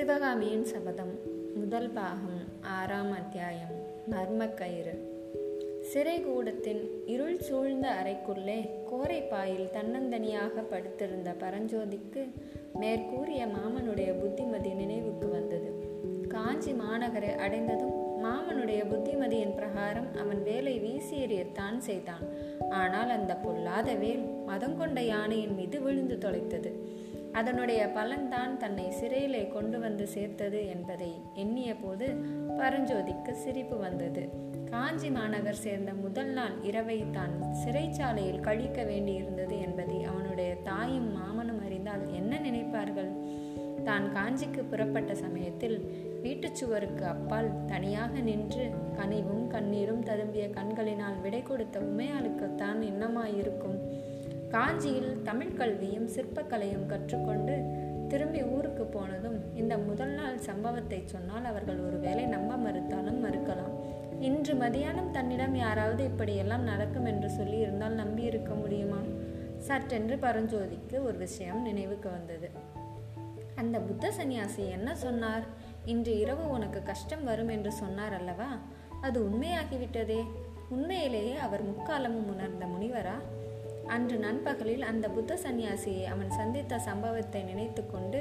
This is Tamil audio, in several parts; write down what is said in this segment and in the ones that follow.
சிவகாமியின் சபதம் முதல் பாகம் ஆறாம் அத்தியாயம் மர்மக்கயிறு சிறை கூடத்தின் இருள் சூழ்ந்த அறைக்குள்ளே கோரைப்பாயில் தன்னந்தனியாக படுத்திருந்த பரஞ்சோதிக்கு மேற்கூறிய மாமனுடைய புத்திமதி நினைவுக்கு வந்தது. காஞ்சி மாநகரை அடைந்ததும் மாமனுடைய புத்திமதியின் பிரகாரம் அவன் வேலை வீசி எறியத்தான் செய்தான். ஆனால் அந்த பொல்லாத வேல் மதங்கொண்ட யானையின் மீது விழுந்து தொலைத்தது. அதனுடைய பலன்தான் தன்னை சிறையிலே கொண்டு வந்து சேர்த்தது என்பதை எண்ணிய போது பரஞ்சோதிக்கு சிரிப்பு வந்தது. காஞ்சி மாநகர் சேர்ந்த முதல் நாள் இரவை தான் சிறைச்சாலையில் கழிக்க வேண்டியிருந்தது என்பதை அவனுடைய தாயும் மாமனும் அறிந்தால் என்ன நினைப்பார்கள்? தான் காஞ்சிக்கு புறப்பட்ட சமயத்தில் வீட்டுச் சுவருக்கு அப்பால் தனியாக நின்று கனிவும் கண்ணீரும் ததும்பிய கண்களினால் விடை கொடுத்த உமையாளுக்குத்தான் என்னமாயிருக்கும் காஞ்சியில் தமிழ் கல்வியும் சிற்பக்கலையும் கற்றுக்கொண்டு திரும்பி ஊருக்கு போனதும் இந்த முதல் நாள் சம்பவத்தை சொன்னால் அவர்கள் ஒருவேளை நம்ப மறுத்தாலும் மறுக்கலாம். இன்று மதியானம் தன்னிடம் யாராவது இப்படியெல்லாம் நடக்கும் என்று சொல்லி இருந்தால் நம்பி இருக்க முடியுமா? சற்றென்று பரஞ்சோதிக்கு ஒரு விஷயம் நினைவுக்கு வந்தது. அந்த புத்த சந்நியாசி என்ன சொன்னார்? இன்று இரவு உனக்கு கஷ்டம் வரும் என்று சொன்னார் அல்லவா? அது உண்மையாகிவிட்டதே. உண்மையிலேயே அவர் முக்காலமும் உணர்ந்த முனிவரா? அன்று நண்பகலில் அந்த புத்த சந்நியாசியை அவன் சந்தித்த சம்பவத்தை நினைத்து கொண்டு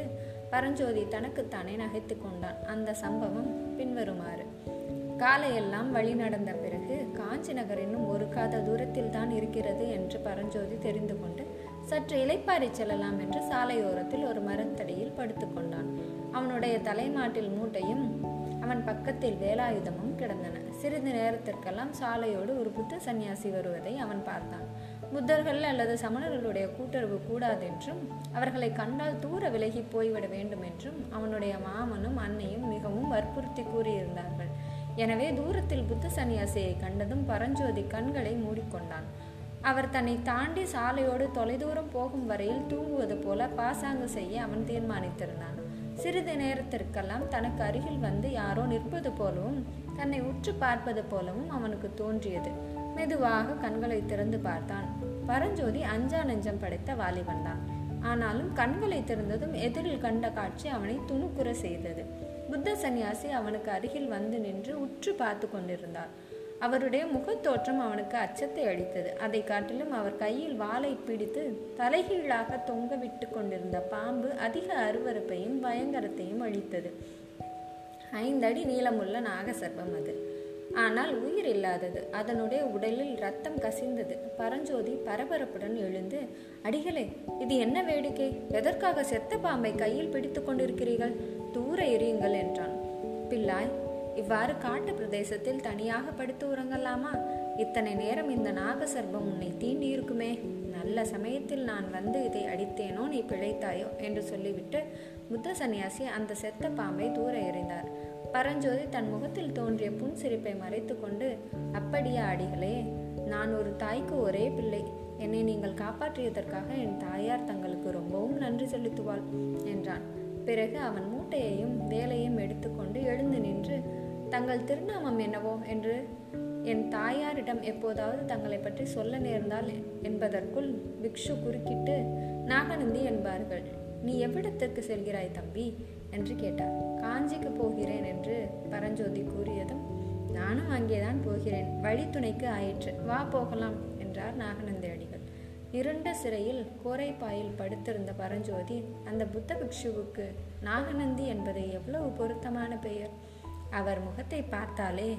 பரஞ்சோதி தனக்குத்தானே நகைத்து கொண்டான். அந்த சம்பவம் பின்வருமாறு. காலையெல்லாம் வழி நடந்த பிறகு காஞ்சி நகர் இன்னும் ஒரு காத தூரத்தில் தான் இருக்கிறது என்று பரஞ்சோதி தெரிந்து கொண்டு சற்று இலைப்பாரி செல்லலாம் என்று சாலையோரத்தில் ஒரு மரத்தடியில் படுத்துக்கொண்டான் அவனுடைய தலைமாட்டில் மூட்டையும் அவன் பக்கத்தில் வேலாயுதமும் கிடந்தன. சிறிது நேரத்திற்கெல்லாம் சாலையோடு ஒரு புத்த சந்நியாசி வருவதை அவன் பார்த்தான். புத்தர்கள் அல்லது சமணர்களுடைய கூட்டுறவு கூடாதென்றும் அவர்களை கண்டால் தூர விலகி போய்விட வேண்டும் என்றும் அவனுடைய மாமனும் அன்னையும் மிகவும் வற்புறுத்தி கூறியிருந்தார்கள். எனவே தூரத்தில் புத்த சன்னியாசியை கண்டதும் பரஞ்சோதி கண்களை மூடிக்கொண்டான். அவர் தன்னை தாண்டி சாலையோடு தொலைதூரம் போகும் வரையில் தூங்குவது போல பாசாங்கு செய்ய அவன் தீர்மானித்திருந்தான். சிறிது நேரத்திற்கெல்லாம் தனக்கு அருகில் வந்து யாரோ நிற்பது போலவும் தன்னை உற்று பார்ப்பது போலவும் அவனுக்கு தோன்றியது. மெதுவாக கண்களை திறந்து பார்த்தான். பரஞ்சோதி அஞ்சா நெஞ்சம் படைத்த வாலிபன் தான். ஆனாலும் கண்களை திறந்ததும் எதிரில் கண்ட காட்சி அவனை துணுக்குற செய்தது. புத்த சந்நியாசி அவனுக்கு அருகில் வந்து நின்று உற்று பார்த்து கொண்டிருந்தார். அவருடைய முகத்தோற்றம் அவனுக்கு அச்சத்தை அளித்தது. அதை காட்டிலும் அவர் கையில் வாளை பிடித்து தலைகீழாக தொங்க விட்டு கொண்டிருந்த பாம்பு அதிக அருவறுப்பையும் பயங்கரத்தையும் அளித்தது ஐந்தடி நீளமுள்ள நாகசர்பம் அது. ஆனால் உயிர் இல்லாதது. அதனுடைய உடலில் ரத்தம் கசிந்தது. பரஞ்சோதி பரபரப்புடன் எழுந்து அடிகளே இது என்ன வேடிக்கை? எதற்காக செத்த பாம்பை கையில் பிடித்து கொண்டிருக்கிறீர்கள்? தூர எரியுங்கள் என்றான். பிள்ளாய் இவ்வாறு காட்டு பிரதேசத்தில் தனியாக படுத்து உறங்கலாமா? இத்தனை நேரம் இந்த நாகசர்பம் உன்னை தீண்டி இருக்குமே. நல்ல சமயத்தில் நான் வந்து இதை அடித்தேனோ நீ பிழைத்தாயோ? என்று சொல்லிவிட்டு புத்த சன்னியாசி அந்த செத்த பாம்பை தூர எறிந்தார். பரஞ்சோதி தன் முகத்தில் தோன்றிய புன்சிரிப்பை மறைத்து கொண்டு அப்படியா அடிகளே நான் ஒரு தாய்க்கு ஒரே பிள்ளை. என்னை நீங்கள் காப்பாற்றியதற்காக என் தாயார் தங்களுக்கு ரொம்பவும் நன்றி செலுத்துவாள் என்றான். பிறகு அவன் மூட்டையையும் வேலையும் எடுத்துக்கொண்டு எழுந்து நின்று தங்கள் திருநாமம் என்னவோ என்று என் தாயாரிடம் எப்போதாவது தங்களை பற்றி சொல்ல நேர்ந்தால் என்பதற்குள் பிக்ஷு குறுக்கிட்டு நாகநந்தி என்பார்கள். நீ எவ்விடத்திற்கு செல்கிறாய் தம்பி? என்று கேட்டார். காஞ்சிக்கு போகிறேன் என்று பரஞ்சோதி கூறியதும் நானும் அங்கேதான் போகிறேன். வழித்துணைக்கு ஆயிற்று. வா போகலாம் என்றார் நாகநந்தி அடிகள் இருண்ட சிறையில் கோரைப்பாயில் படுத்திருந்த பரஞ்சோதி அந்த புத்த பிக்ஷுவுக்கு நாகநந்தி என்பது எவ்வளவு பொருத்தமான பெயர்? அவர் முகத்தை பார்த்தாலே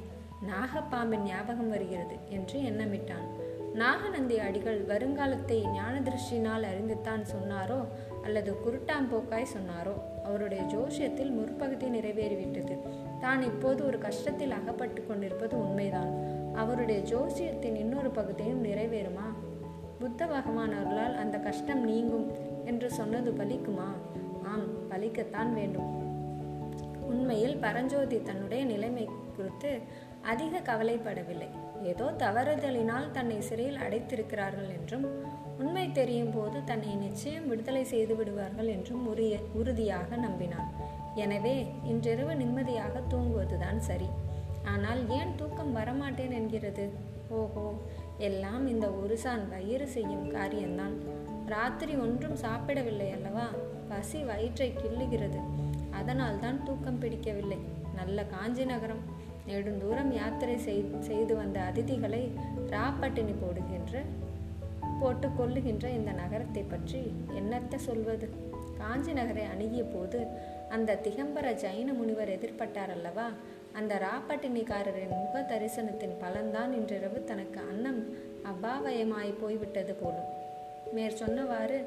நாகப்பாம்பின் ஞாபகம் வருகிறது என்று எண்ணமிட்டான். நாகநந்தி அடிகள் வருங்காலத்தை ஞான திருஷ்டினால் அறிந்துத்தான் சொன்னாரோ அல்லது குருட்டாம்போக்காய் சொன்னாரோ அவருடைய ஜோஷியத்தில் முற்பகுதி நிறைவேறிவிட்டது. தான் இப்போது ஒரு கஷ்டத்தில் அகப்பட்டு கொண்டிருப்பது உண்மைதான். அவருடைய ஜோசியத்தின் இன்னொரு பகுதியும் நிறைவேறுமா? புத்த பகவான் அந்த கஷ்டம் நீங்கும் என்று சொன்னது பலிக்குமா? ஆம் பலிக்கத்தான் வேண்டும். உண்மையில் பரஞ்சோதி தன்னுடைய நிலைமை குறித்து அதிக கவலைப்படவில்லை. ஏதோ தவறுதலினால் தன்னை சிறையில் அடைத்திருக்கிறார்கள் என்றும் உண்மை தெரியும் போது தன்னை நிச்சயம் விடுதலை செய்து விடுவார்கள் என்றும் உரிய உறுதியாக நம்பினான். எனவே இன்றிரவு நிம்மதியாக தூங்குவதுதான் சரி. ஆனால் ஏன் தூக்கம் வரமாட்டேன் என்கிறது? ஓஹோ எல்லாம் இந்த ஒருசான் வயிறு செய்யும் காரியம்தான். ராத்திரி ஒன்றும் சாப்பிடவில்லை அல்லவா? பசி வயிற்றை கிள்ளுகிறது. அதனால் தான் தூக்கம் பிடிக்கவில்லை. நல்ல காஞ்சி நகரம் நெடுந்தூரம் யாத்திரை செய்து வந்த அதிதிகளை ராப்பட்டினி போடுகின்ற போட்டு கொள்ளுகின்ற இந்த நகரத்தை பற்றி என்னத்தை சொல்வது? காஞ்சி நகரை அணுகிய போது அந்த திகம்பர ஜைன முனிவர் எதிர்பட்டார் அல்லவா? அந்த ராப்பட்டினிக்காரரின் முக தரிசனத்தின் பலன்தான் இன்றிரவு தனக்கு அன்னம் அபாவயமாய் போய்விட்டது போலும். மேற் சொன்னவாறு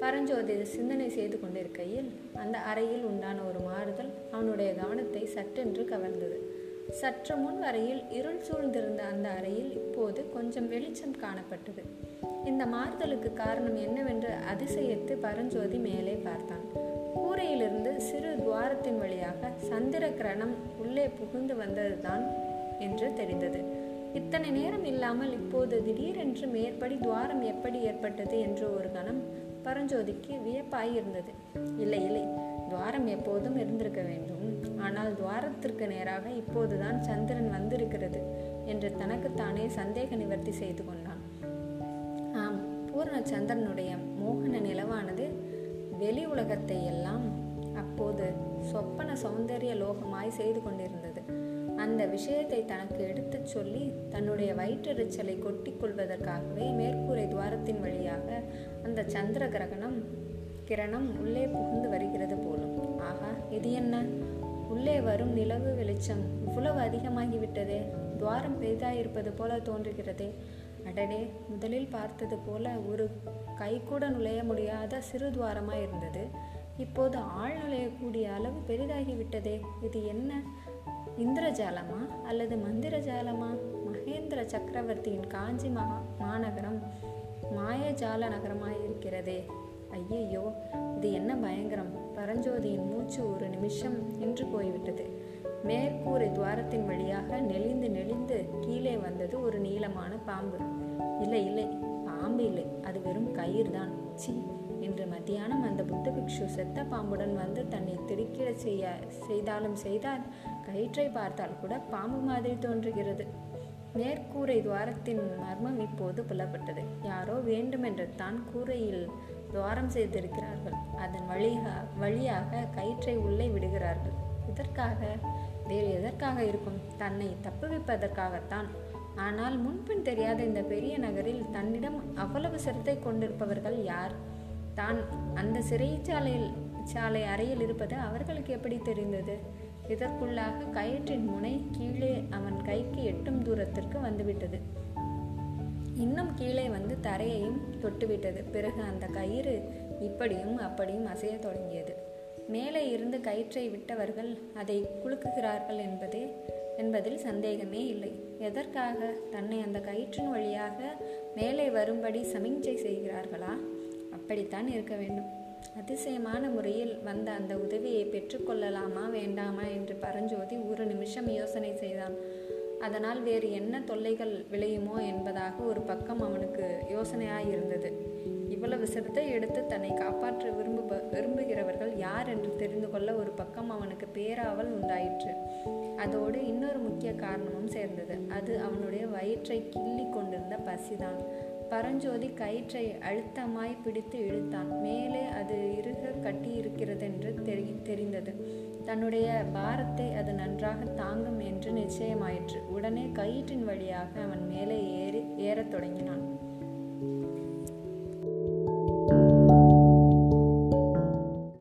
பரஞ்சோதி சிந்தனை செய்து கொண்டிருக்கையில் அந்த அறையில் உண்டான ஒரு மாறுதல் அவனுடைய கவனத்தை சட்டென்று கவர்ந்தது. சற்று முன் வரையில் இருள் சூழ்ந்திருந்த அந்த அறையில் இப்போது கொஞ்சம் வெளிச்சம் காணப்பட்டது. இந்த மாறுதலுக்கு காரணம் என்னவென்று அதிசயித்து பரஞ்சோதி மேலே பார்த்தான். கூரையிலிருந்து சிறு துவாரத்தின் வழியாக சந்திர கிரணம் உள்ளே புகுந்து வந்ததுதான் என்று தெரிந்தது. இத்தனை நேரம் இல்லாமல் இப்போது திடீரென்று மேற்படி துவாரம் எப்படி ஏற்பட்டது என்று ஒரு கணம் பரஞ்சோதிக்கு வியப்பாய் இருந்தது. இல்லை இல்லை துவாரம் எப்போதும் இருந்திருக்க வேண்டும். ஆனால் துவாரத்திற்கு நேராக இப்போதுதான் சந்திரன் வந்திருக்கிறது என்று தனக்குத்தானே சந்தேக நிவர்த்தி செய்து கொண்டான். ஆம் பூர்ண சந்திரனுடைய மோகன நிலவானது வெளி உலகத்தை எல்லாம் அப்போது சொப்பன சௌந்தரிய லோகமாய் செய்து கொண்டிருந்தது. அந்த விஷயத்தை தனக்கு எடுத்துச் சொல்லி தன்னுடைய வயிற்றெரிச்சலை கொட்டிக்கொள்வதற்காகவே மேற்கூரை துவாரத்தின் வழியாக அந்த சந்திர கிரகணம் கிரணம் உள்ளே புகுந்து வருகிறது போலும். ஆகா இது என்ன? உள்ளே வரும் நிலவு வெளிச்சம் இவ்வளவு அதிகமாகிவிட்டதே. துவாரம் பெரிதாயிருப்பது போல தோன்றுகிறதே. அடடே முதலில் பார்த்தது போல ஒரு கை கூட நுழைய முடியாத சிறு துவாரமாக இருந்தது இப்போது ஆள் நுழையக்கூடிய அளவு பெரிதாகிவிட்டதே. இது என்ன? இந்திரஜாலமா அல்லது மந்திரஜாலமா? மகேந்திர சக்கரவர்த்தியின் காஞ்சி மகா மாநகரம். மாயஜால நகரமாய் இருக்கிறதே. ஐயையோ இது என்ன பயங்கரம். பரஞ்சோதியின் மூச்சு ஒரு நிமிஷம் நின்று போய்விட்டது. மேற்கூரை துவாரத்தின் வழியாக நெளிந்து நெளிந்து கீழே வந்தது ஒரு நீளமான பாம்பு. இல்லை இல்லை பாம்பு இல்லை. அது வெறும் கயிறு தான் சி இன்று மத்தியானம் அந்த புத்த பிக்ஷு செத்த பாம்புடன் வந்து தன்னை திடுக்கிட செய்ய செய்தாலும் செய்தால் கயிற்றை பார்த்தால் கூட பாம்பு மாதிரி தோன்றுகிறது. மேற்கூரை துவாரத்தின் மர்மம் இப்போது புலப்பட்டது. யாரோ வேண்டுமென்று தான் கூரையில் துவாரம் செய்திருக்கிறார்கள். அதன் வழியாக வழியாக கயிற்றை உள்ளே விடுகிறார்கள். இதற்காக வேறு எதற்காக இருக்கும்? தன்னை தப்புவிப்பதற்காகத்தான். ஆனால் முன்பின் தெரியாத இந்த பெரிய நகரில் தன்னிடம் அவ்வளவு சிரத்தை கொண்டிருப்பவர்கள் யார்? தான் அந்த சிறைச்சாலையில் சாலை அறையில் இருப்பது அவர்களுக்கு எப்படி தெரிந்தது? இதற்குள்ளாக கயிற்றின் முனை கீழே அவன் கைக்கு எட்டும் தூரத்திற்கு வந்துவிட்டது. இன்னும் கீழே வந்து தரையையும் தொட்டுவிட்டது. பிறகு அந்த கயிறு இப்படியும் அப்படியும் அசைய தொடங்கியது. மேலே இருந்து கயிற்றை விட்டவர்கள் அதை குலுக்குகிறார்கள் என்பதே என்பதில் சந்தேகமே இல்லை. எதற்காக தன்னை அந்த கயிற்றின் வழியாக மேலே வரும்படி சமிஞ்சை செய்கிறார்களா? அப்படித்தான் இருக்க வேண்டும். அதிசயமான முறையில் வந்த அந்த உதவியை பெற்றுக்கொள்ளலாமா வேண்டாமா என்று பரஞ்சோதி ஒரு நிமிஷம் யோசனை செய்தான். அதனால் வேறு என்ன தொல்லைகள் விளையுமோ என்பதாக ஒரு பக்கம் அவனுக்கு யோசனையாயிருந்தது. இவ்வளவு சிரத்தை எடுத்து தன்னை காப்பாற்ற விரும்பு விரும்புகிறவர்கள் யார் என்று தெரிந்து கொள்ள ஒரு பக்கம் அவனுக்கு பேராவல் உண்டாயிற்று. அதோடு இன்னொரு முக்கிய காரணமும் சேர்ந்தது. அது அவனுடைய வயிற்றை கிள்ளி கொண்டிருந்த பசிதான். பரஞ்சோதி கயிற்றை அழுத்தமாய் பிடித்து இழுத்தான். மேலே கட்டி இருக்கிறது என்று தெரி தெரிந்தது. தன்னுடைய பாரத்தை அது நன்றாக தாங்கும் என்று நிச்சயமாயிற்று. உடனே கயிற்றின் வழியாக அவன் மேலே ஏறி ஏறத் தொடங்கினான்.